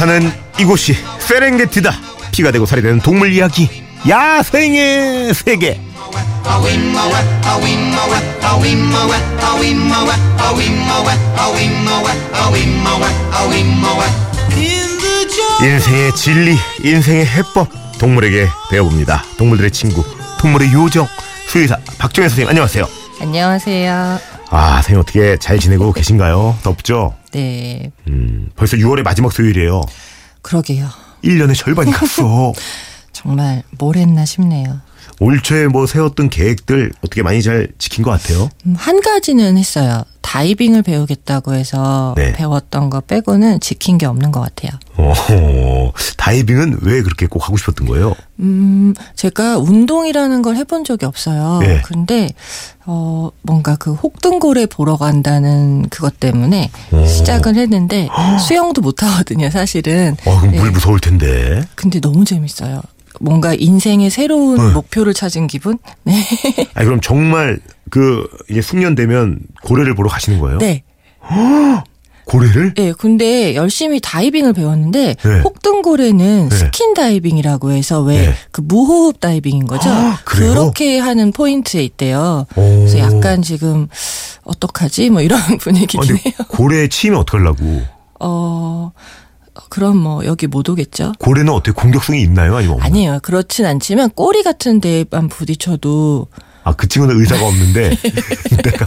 사는 이곳이 세렝게티다. 피가 되고 살이 되는 동물 이야기. 야생의 세계. 인생의 진리, 인생의 해법, 동물에게 배워봅니다. 동물들의 친구, 동물의 요정, 수의사 박정혜 선생님 안녕하세요. 안녕하세요. 아, 선생님 어떻게 잘 지내고 계신가요? 덥죠? 네, 음, 벌써 6월의 마지막 수요일이에요. 그러게요. 1년의 절반이 갔어. 정말 뭘 했나 싶네요. 올 초에 뭐 세웠던 계획들 어떻게 많이 잘 지킨 것 같아요? 음, 한 가지는 했어요. 다이빙을 배우겠다고 해서 네. 배웠던 거 빼고는 지킨 게 없는 것 같아요. 어, 다이빙은 왜 그렇게 꼭 하고 싶었던 거예요? 음, 제가 운동이라는 걸 해본 적이 없어요. 네. 근데, 어, 뭔가 그 혹등고래 보러 간다는 그것 때문에 오. 시작을 했는데, 수영도 못 하거든요, 사실은. 어, 그럼 네. 물 무서울 텐데. 근데 너무 재밌어요. 뭔가 인생의 새로운 네. 목표를 찾은 기분? 네. 아니, 그럼 정말 그 이제 숙련 되면 고래를 보러 가시는 거예요? 네. 고래를? 네, 근데 열심히 다이빙을 배웠는데 네. 혹등고래는 네. 스킨 다이빙이라고 해서 왜 네. 그 무호흡 다이빙인 거죠. 아? 그렇게 하는 포인트에 있대요. 오. 그래서 약간 지금 어떡하지? 뭐 이런 분위기긴 아니, 해요. 고래 치면 어떡하려고? 어 그럼 뭐 여기 못 오겠죠? 고래는 어떻게 공격성이 있나요? 아니면 없나요? 아니에요. 그렇진 않지만 꼬리 같은 데만 부딪혀도 아, 그 친구는 의사가 없는데 내가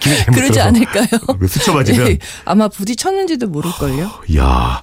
기분 잘못 그러지 않을까요? 그 스쳐 맞으면 네, 아마 부딪혔는지도 모를걸요? 야,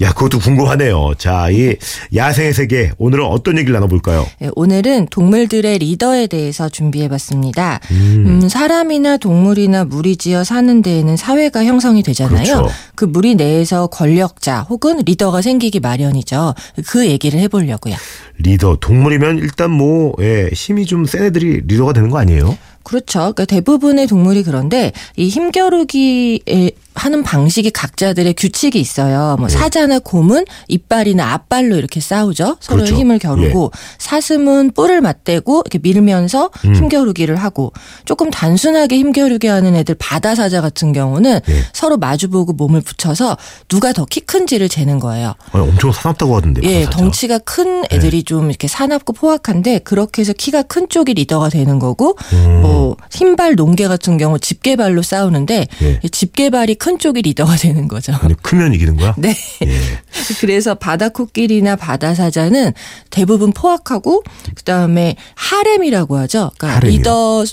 야, 그것도 궁금하네요. 자, 이 야생의 세계 오늘은 어떤 얘기를 나눠볼까요? 네, 오늘은 동물들의 리더에 대해서 준비해봤습니다. 음, 사람이나 동물이나 무리지어 사는 데에는 사회가 형성이 되잖아요. 그렇죠. 그 무리 내에서 권력자 혹은 리더가 생기기 마련이죠. 그 얘기를 해보려고요. 리더 동물이면 일단 뭐 예, 힘이 좀 센 애들이 리더가 되는 거 아니에요? 그렇죠. 그러니까 대부분의 동물이 그런데 이 힘겨루기에 하는 방식이 각자들의 규칙이 있어요. 네. 뭐 사자나 곰은 이빨이나 앞발로 이렇게 싸우죠. 서로 그렇죠. 힘을 겨루고 사슴은 뿔을 맞대고 이렇게 밀면서 음. 힘겨루기를 하고 조금 단순하게 힘겨루기 하는 애들 바다 사자 같은 경우는 예. 서로 마주보고 몸을 붙여서 누가 더 키 큰지를 재는 거예요. 아니, 엄청 사납다고 하던데. 예. 덩치가 큰 애들이 좀 이렇게 사납고 포악한데 그렇게 해서 키가 큰 쪽이 리더가 되는 거고 음. 뭐 흰발 농개 같은 경우 집게발로 싸우는데 예. 이 집게발이 큰 쪽이 리더가 되는 거죠. 아니, 크면 이기는 거야? 네. 예. 그래서 바다 코끼리나 바다 사자는 대부분 포악하고 그다음에 하렘이라고 하죠. 그러니까 하렘이요? 리더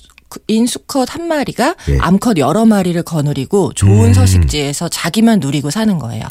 인 수컷 한 마리가 예. 암컷 여러 마리를 거느리고 좋은 음. 서식지에서 자기만 누리고 사는 거예요.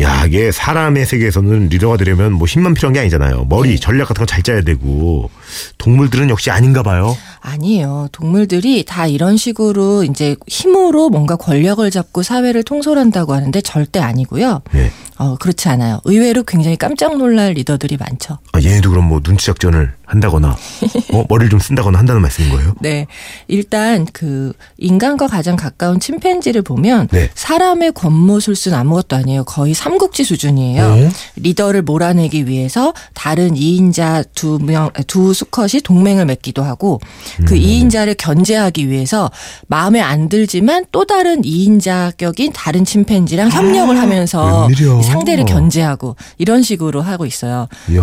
야, 이게 사람의 세계에서는 리더가 되려면 뭐 힘만 필요한 게 아니잖아요. 머리, 네. 전략 같은 거 잘 짜야 되고. 동물들은 역시 아닌가 봐요. 아니에요. 동물들이 다 이런 식으로 이제 힘으로 뭔가 권력을 잡고 사회를 통솔한다고 하는데 절대 아니고요. 예. 어, 그렇지 않아요. 의외로 굉장히 깜짝 놀랄 리더들이 많죠. 아, 얘네도 그럼 뭐 눈치 작전을 한다거나, 어, 머리를 좀 쓴다거나 한다는 말씀인 거예요? 네. 일단 그 인간과 가장 가까운 침팬지를 보면 네. 사람의 권모술수는 아무것도 아니에요. 거의 삼국지 수준이에요. 어? 리더를 몰아내기 위해서 다른 2인자 두 명, 두 수컷이 동맹을 맺기도 하고 그 음. 2인자를 견제하기 위해서 마음에 안 들지만 또 다른 2인자 격인 다른 침팬지랑 협력을 하면서 아, 웬일이야. 상대를 견제하고 이런 식으로 하고 있어요. 이야.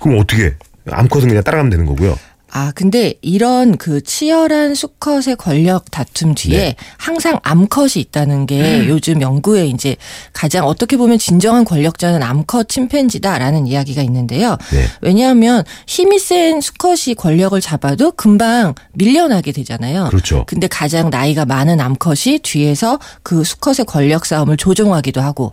그럼 어떻게? 암컷은 그냥 따라가면 되는 거고요. 아, 근데 이런 그 치열한 수컷의 권력 다툼 뒤에 네. 항상 암컷이 있다는 게 요즘 연구에 이제 가장 어떻게 보면 진정한 권력자는 암컷 침팬지다라는 이야기가 있는데요. 네. 왜냐하면 힘이 센 수컷이 권력을 잡아도 금방 밀려나게 되잖아요. 그렇죠. 근데 가장 나이가 많은 암컷이 뒤에서 그 수컷의 권력 싸움을 조종하기도 하고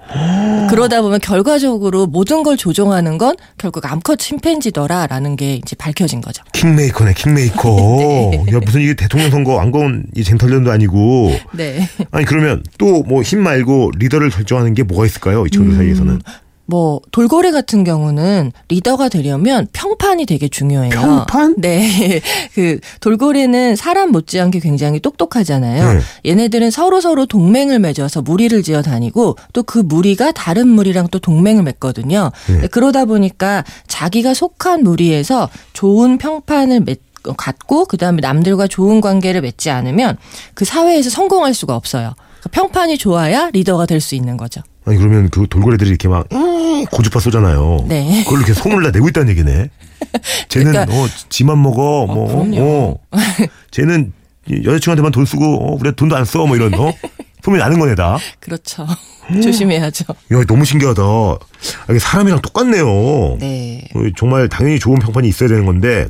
그러다 보면 결과적으로 모든 걸 조종하는 건 결국 암컷 침팬지더라라는 게 이제 밝혀진 거죠. 킹메 이커네, 킹메이커. 네. 야, 무슨 이게 대통령 선거 안거운 이 쟁탈전도 아니고. 네. 아니, 그러면 또 뭐 힘 말고 리더를 결정하는 게 뭐가 있을까요? 이 친구들 사이에서는. 뭐 돌고래 같은 경우는 리더가 되려면 평판이 되게 중요해요. 평판? 네. 그 돌고래는 사람 못지않게 굉장히 똑똑하잖아요. 네. 얘네들은 서로 서로 동맹을 맺어서 무리를 지어 다니고 또 그 무리가 다른 무리랑 또 동맹을 맺거든요. 네. 그러다 보니까 자기가 속한 무리에서 좋은 평판을 맺 갖고 그다음에 남들과 좋은 관계를 맺지 않으면 그 사회에서 성공할 수가 없어요. 그러니까 평판이 좋아야 리더가 될 수 있는 거죠. 아니 그러면 그 돌고래들이 이렇게 막 음, 고주파 쏘잖아요. 네. 그걸 이렇게 소문을 다 내고 있다는 얘기네. 쟤는 그러니까- 어 지만 먹어 뭐 그럼요. 어. 쟤는 여자친구한테만 돈 쓰고 어, 우리 돈도 안 써 뭐 이런 어 소문이 나는 거네 다. 그렇죠. 조심해야죠. 야 너무 신기하다. 아, 이게 사람이랑 똑같네요. 네. 어, 정말 당연히 좋은 평판이 있어야 되는 건데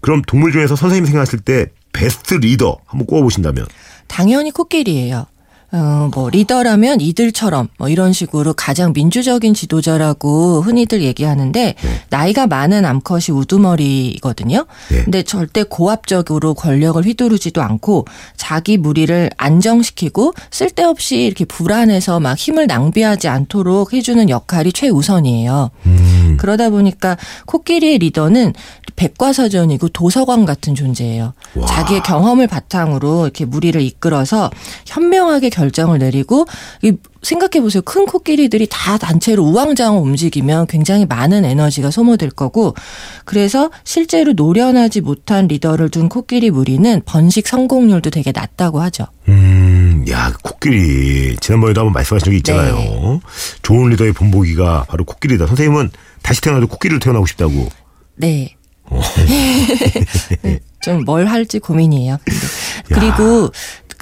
그럼 동물 중에서 선생님이 생각하실 때 베스트 리더 한번 꼽아보신다면 당연히 코끼리예요. 어, 뭐 리더라면 이들처럼 뭐 이런 식으로 가장 민주적인 지도자라고 흔히들 얘기하는데 나이가 많은 암컷이 우두머리거든요. 네. 근데 절대 고압적으로 권력을 휘두르지도 않고 자기 무리를 안정시키고 쓸데없이 이렇게 불안해서 막 힘을 낭비하지 않도록 해주는 역할이 최우선이에요. 음, 그러다 보니까 코끼리의 리더는 백과사전이고 도서관 같은 존재예요. 와. 자기의 경험을 바탕으로 이렇게 무리를 이끌어서 현명하게 결정을 내리고 이 생각해 보세요. 큰 코끼리들이 다 단체로 우왕좌왕 움직이면 굉장히 많은 에너지가 소모될 거고 그래서 실제로 노련하지 못한 리더를 둔 코끼리 무리는 번식 성공률도 되게 낮다고 하죠. 음, 야 코끼리 지난번에도 한번 말씀하신 적이 있잖아요. 좋은 리더의 본보기가 바로 코끼리다. 선생님은 다시 태어나도 코끼리를 태어나고 싶다고. 네. 좀 뭘 할지 고민이에요. 근데. 그리고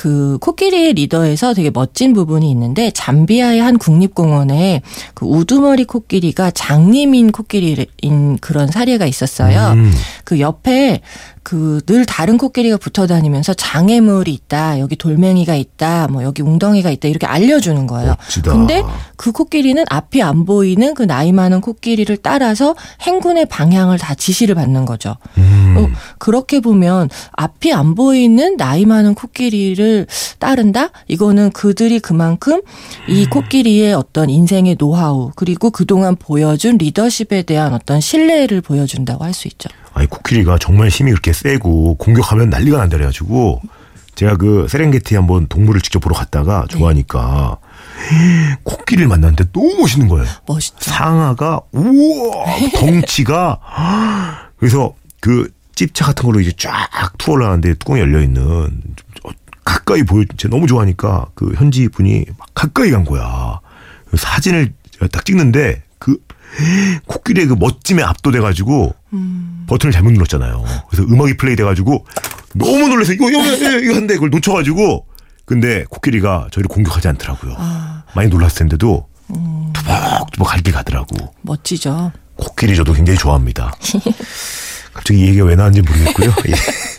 그 코끼리의 리더에서 되게 멋진 부분이 있는데 잠비아의 한 국립공원에 그 우두머리 코끼리가 장님인 코끼리인 그런 사례가 있었어요. 음. 그 옆에 그 늘 다른 코끼리가 붙어 다니면서 장애물이 있다, 여기 돌멩이가 있다, 뭐 여기 웅덩이가 있다 이렇게 알려주는 거예요. 멋지다. 근데 그 코끼리는 앞이 안 보이는 그 나이 많은 코끼리를 따라서 행군의 방향을 다 지시를 받는 거죠. 음. 어, 그렇게 보면 앞이 안 보이는 나이 많은 코끼리를 따른다? 이거는 그들이 그만큼 이 코끼리의 어떤 인생의 노하우 그리고 그동안 보여준 리더십에 대한 어떤 신뢰를 보여준다고 할 수 있죠. 아니 코끼리가 정말 힘이 그렇게 세고 공격하면 난리가 난다 그래가지고 제가 그 세렝게티 한번 동물을 직접 보러 갔다가 좋아하니까 코끼리를 만났는데 너무 멋있는 거예요. 멋있죠. 상아가 우와 덩치가 그래서 그 찝차 같은 걸로 이제 쫙 투어 올라가는데 뚜껑이 열려 있는 가까이 보여 제가 너무 좋아하니까 그 현지 분이 막 가까이 간 거야 사진을 딱 찍는데 그 코끼리의 그 멋짐에 압도돼 가지고 버튼을 잘못 눌렀잖아요 그래서 음악이 플레이 돼 가지고 너무 놀라서 이거 이거 이거 한데 그걸 놓쳐 가지고 근데 코끼리가 저희를 공격하지 않더라고요 아, 많이 놀랐을 텐데도 투벅투벅 갈길 가더라고. 멋지죠. 코끼리 저도 굉장히 좋아합니다. 갑자기 이 얘기가 왜 나왔는지 모르겠고요. 예.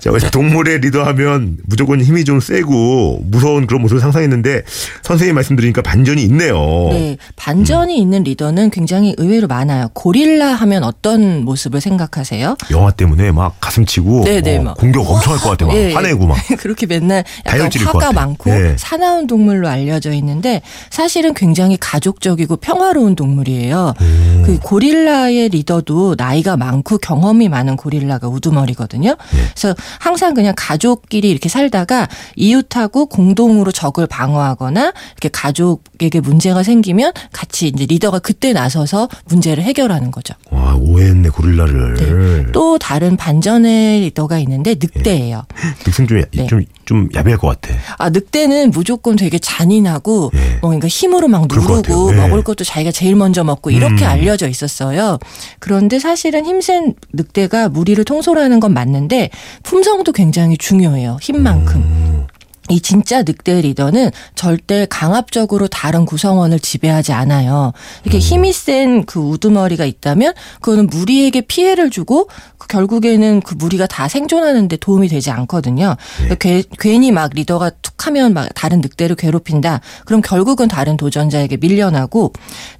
자, 동물의 리더하면 무조건 힘이 좀 세고 무서운 그런 모습을 상상했는데 선생님 말씀드리니까 반전이 있네요. 네, 반전이 있는 리더는 굉장히 의외로 많아요. 고릴라 하면 어떤 모습을 생각하세요? 영화 때문에 막 가슴치고 네네, 어, 막. 공격 엄청 할 것 같아. 막 예, 예. 화내고 막. 그렇게 맨날 약간 화가. 많고 예. 사나운 동물로 알려져 있는데 사실은 굉장히 가족적이고 평화로운 동물이에요. 음. 그 고릴라의 리더도 나이가 많고 경험이 많은 고릴라가 우두머리거든요. 예. 그래서 항상 그냥 가족끼리 이렇게 살다가 이웃하고 공동으로 적을 방어하거나 이렇게 가족에게 문제가 생기면 같이 이제 리더가 그때 나서서 문제를 해결하는 거죠. 와, 오해했네, 고릴라를. 또 다른 반전의 리더가 있는데 늑대예요. 늑생 좀, 네. 좀, 좀 야비할 것 같아. 아, 늑대는 무조건 되게 잔인하고, 예. 뭐, 그러니까 힘으로 막 누르고. 예. 먹을 것도 자기가 제일 먼저 먹고, 이렇게 음. 알려져 있었어요. 그런데 사실은 힘센 늑대가 무리를 통솔하는 건 맞는데, 품성도 굉장히 중요해요. 힘만큼. 음. 이 진짜 늑대 리더는 절대 강압적으로 다른 구성원을 지배하지 않아요. 이렇게 힘이 센 그 우두머리가 있다면 그거는 무리에게 피해를 주고 그 결국에는 그 무리가 다 생존하는데 도움이 되지 않거든요. 그러니까 괴- 괜히 막 리더가 툭하면 막 다른 늑대를 괴롭힌다. 그럼 결국은 다른 도전자에게 밀려나고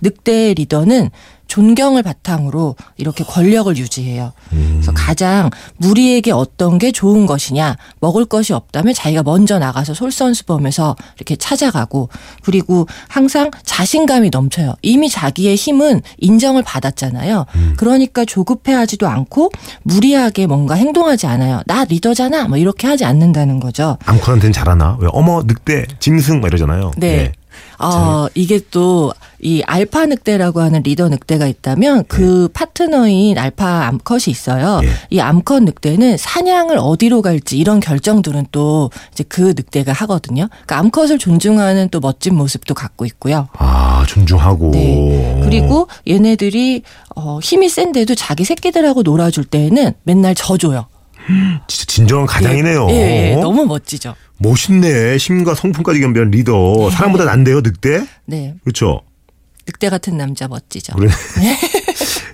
늑대 리더는 존경을 바탕으로 이렇게 권력을 유지해요. 그래서 가장 무리에게 어떤 게 좋은 것이냐, 먹을 것이 없다면 자기가 먼저 나가서 솔선수범해서 이렇게 찾아가고, 그리고 항상 자신감이 넘쳐요. 이미 자기의 힘은 인정을 받았잖아요. 그러니까 조급해하지도 않고 무리하게 뭔가 행동하지 않아요. 나 리더잖아, 뭐 이렇게 하지 않는다는 거죠. 암컷한테는 잘하나? 왜 어머 늑대 짐승 막 이러잖아요. 네. 예. 어, 이게 또 이 알파 늑대라고 하는 리더 늑대가 있다면 그 파트너인 알파 암컷이 있어요. 예. 이 암컷 늑대는 사냥을 어디로 갈지 이런 결정들은 또 이제 그 늑대가 하거든요. 그러니까 암컷을 존중하는 또 멋진 모습도 갖고 있고요. 아, 존중하고. 네. 그리고 얘네들이 어, 힘이 센데도 자기 새끼들하고 놀아줄 때에는 맨날 져줘요. 진짜 진정한 가장이네요. 예, 예, 예. 너무 멋지죠. 멋있네. 힘과 성품까지 겸비한 리더. 사람보다 난데요, 늑대? 네. 그렇죠. 늑대 같은 남자 멋지죠. 그래.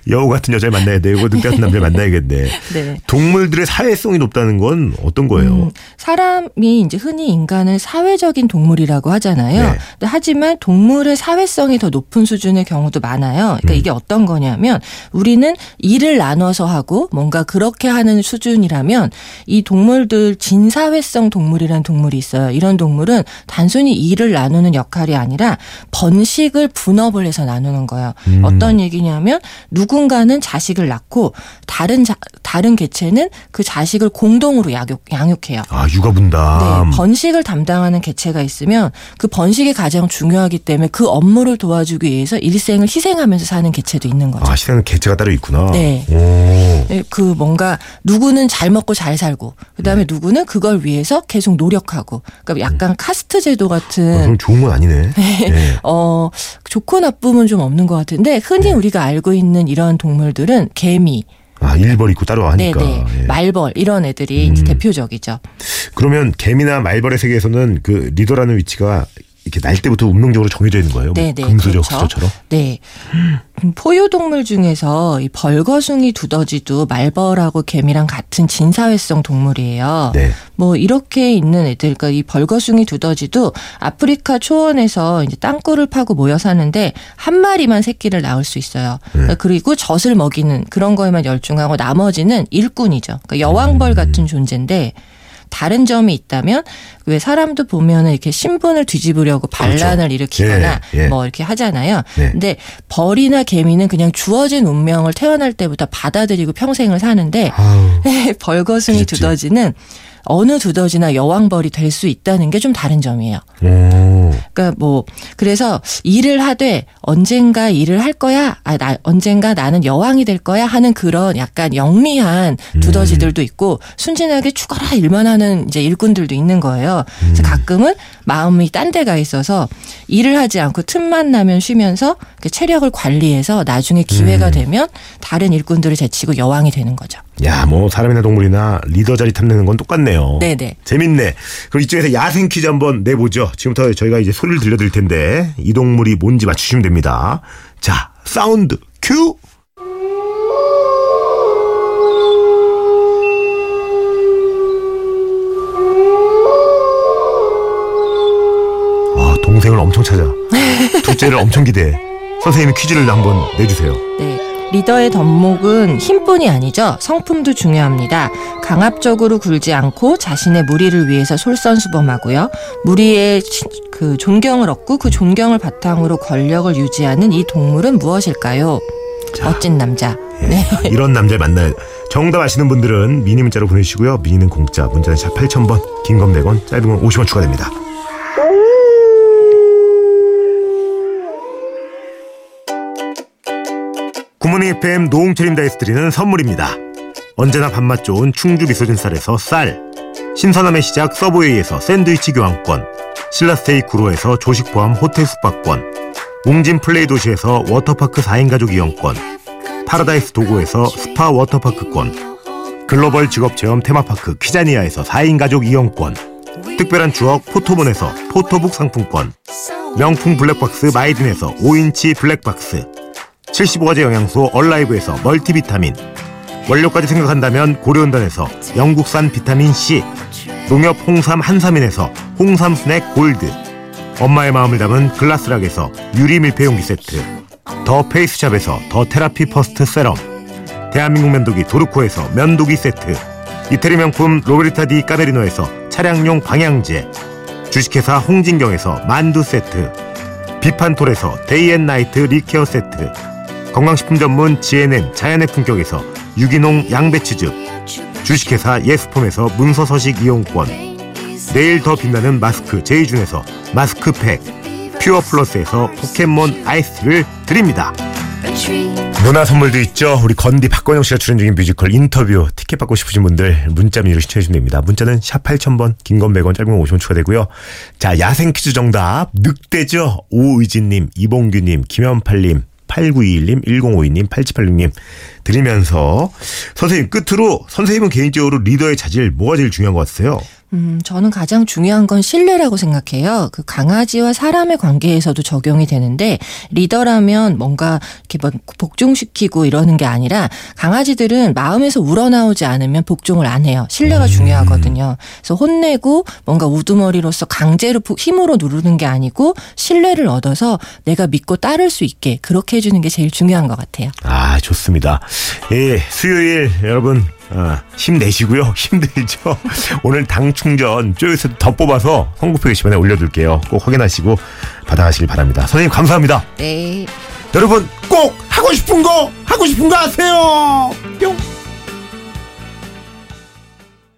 여우 같은 여자를 만나야 되고 늑대 같은 남자를 만나야겠네. 네. 동물들의 사회성이 높다는 건 어떤 거예요? 음, 사람이 이제 흔히 인간을 사회적인 동물이라고 하잖아요. 네. 하지만 동물의 사회성이 더 높은 수준의 경우도 많아요. 음. 그러니까 이게 어떤 거냐면 우리는 일을 나눠서 하고 뭔가 그렇게 하는 수준이라면 이 동물들 진사회성 동물이라는 동물이 있어요. 이런 동물은 단순히 일을 나누는 역할이 아니라 번식을 분업을 해서 나누는 거예요. 음. 어떤 얘기냐면 누 군가는 자식을 낳고 다른 자, 다른 개체는 그 자식을 공동으로 양육, 양육해요. 아, 육아 분담. 네, 번식을 담당하는 개체가 있으면 그 번식이 가장 중요하기 때문에 그 업무를 도와주기 위해서 일생을 희생하면서 사는 개체도 있는 거죠. 아, 시대는 개체가 따로 있구나. 네. 오. 네, 그 뭔가 누구는 잘 먹고 잘 살고 그다음에 네. 누구는 그걸 위해서 계속 노력하고 그러니까 약간 카스트 제도 아, 같은 그럼 좋은 건 아니네. 네. 어 좋고 나쁨은 좀 없는 것 같은데 흔히 네. 우리가 알고 있는 이런 동물들은 개미, 아, 일벌 있고 따로 하니까. 네네, 예. 말벌 이런 애들이 음. 대표적이죠. 그러면 개미나 말벌의 세계에서는 그 리더라는 위치가 이렇게 날 때부터 운명적으로 정해져 있는 거예요. 뭐 네네, 금수저, 그렇죠. 수저처럼. 네. 음, 포유동물 중에서 이 벌거숭이 두더지도 말벌하고 개미랑 같은 진사회성 동물이에요. 네. 뭐 이렇게 있는 애들, 그러니까 이 벌거숭이 두더지도 아프리카 초원에서 이제 땅굴을 파고 모여 사는데 한 마리만 새끼를 낳을 수 있어요. 네. 그러니까 그리고 젖을 먹이는 그런 거에만 열중하고 나머지는 일꾼이죠. 그러니까 여왕벌 음. 같은 존재인데 다른 점이 있다면 왜 사람도 보면은 이렇게 신분을 뒤집으려고 반란을 일으키거나 예, 예. 뭐 이렇게 하잖아요. 네. 근데 벌이나 개미는 그냥 주어진 운명을 태어날 때부터 받아들이고 평생을 사는데. 벌거숭이 그렇지. 두더지는 어느 두더지나 여왕벌이 될 수 있다는 게 좀 다른 점이에요. 오. 그러니까 뭐 그래서 일을 하되 언젠가 일을 할 거야. 아, 나 언젠가 나는 여왕이 될 거야 하는 그런 약간 영리한 두더지들도 있고 순진하게 죽어라 일만 하는 이제 일꾼들도 있는 거예요. 그래서 가끔은 마음이 딴 데가 있어서 일을 하지 않고 틈만 나면 쉬면서 그 체력을 관리해서 나중에 기회가 되면 다른 일꾼들을 제치고 여왕이 되는 거죠. 야, 뭐 사람이나 동물이나 리더 자리 탐내는 건 똑같네요. 네네. 재밌네. 그럼 이쪽에서 야생 퀴즈 한번 내보죠. 지금부터 저희가 이제 소리를 들려드릴 텐데 이 동물이 뭔지 맞추시면 됩니다. 자, 사운드 큐. 아, 동생을 엄청 찾아. 둘째를 엄청 기대해. 선생님이 퀴즈를 한번 내주세요. 네. 리더의 덕목은 힘뿐이 아니죠. 성품도 중요합니다. 강압적으로 굴지 않고 자신의 무리를 위해서 솔선수범하고요. 무리의 치- 그 존경을 얻고 그 존경을 바탕으로 권력을 유지하는 이 동물은 무엇일까요? 멋진 남자. 네. 이런 남자 만나요. 정답 아시는 분들은 미니 문자로 보내주시고요. 미니는 공짜, 문자는 샵 8000번, 긴 건 100원, 짧은 건 50원 추가됩니다. 굿모닝 FM 노홍철입니다에서 드리는 선물입니다. 언제나 밥맛 좋은 충주 미소진 쌀에서 쌀, 신선함의 시작 서브웨이에서 샌드위치 교환권, 신라스테이 구로에서 조식 포함 호텔 숙박권, 웅진 플레이 도시에서 워터파크 4인 가족 이용권, 파라다이스 도고에서 스파 워터파크권, 글로벌 직업체험 테마파크 키자니아에서 4인 가족 이용권, 특별한 추억 포토몬에서 포토북 상품권, 명품 블랙박스 마이딘에서 5인치 블랙박스, 75가지 영양소 얼라이브에서 멀티비타민, 원료까지 생각한다면 고려은단에서 영국산 비타민C, 농협 홍삼 한삼인에서 홍삼 스낵 골드, 엄마의 마음을 담은 글라스락에서 유리 밀폐용기 세트, 더 페이스샵에서 더 테라피 퍼스트 세럼, 대한민국 면도기 도르코에서 면도기 세트, 이태리 명품 로베르타 디 까메리노에서 차량용 방향제, 주식회사 홍진경에서 만두 세트, 비판톨에서 day and night lip care 세트, 건강식품 전문 GNM 자연의 품격에서 유기농 양배추즙, 주식회사 예스폼에서 문서서식 이용권, 내일 더 빛나는 마스크 제이준에서 마스크팩, 퓨어 플러스에서 포켓몬 아이스를 드립니다. 문화 선물도 있죠. 우리 건디 박건영 씨가 출연 중인 뮤지컬 인터뷰 티켓 받고 싶으신 분들 문자 미니로 신청해 주시면 됩니다. 문자는 샵 8000번 긴 건 100원 짧은 건 50원 추가되고요. 자 야생 퀴즈 정답 늑대죠. 오의진님 이봉규님 김현팔님 8921님 1052님 8786님 드리면서 선생님 끝으로 선생님은 개인적으로 리더의 자질 뭐가 제일 중요한 것 같으세요? 음, 저는 가장 중요한 건 신뢰라고 생각해요. 그 강아지와 사람의 관계에서도 적용이 되는데 리더라면 뭔가 이렇게 막 복종시키고 이러는 게 아니라 강아지들은 마음에서 우러나오지 않으면 복종을 안 해요. 신뢰가 중요하거든요. 그래서 혼내고 뭔가 우두머리로서 강제로 부- 힘으로 누르는 게 아니고 신뢰를 얻어서 내가 믿고 따를 수 있게 그렇게 해주는 게 제일 중요한 것 같아요. 아, 좋습니다. 예, 수요일 여러분 어, 힘내시고요. 힘들죠. 오늘 당 충전 쪼여서 더 뽑아서 선곡표 게시판에 올려둘게요. 꼭 확인하시고 받아가시길 바랍니다. 선생님 감사합니다. 네. 여러분 꼭 하고 싶은 거 하고 싶은 거 하세요. 뿅.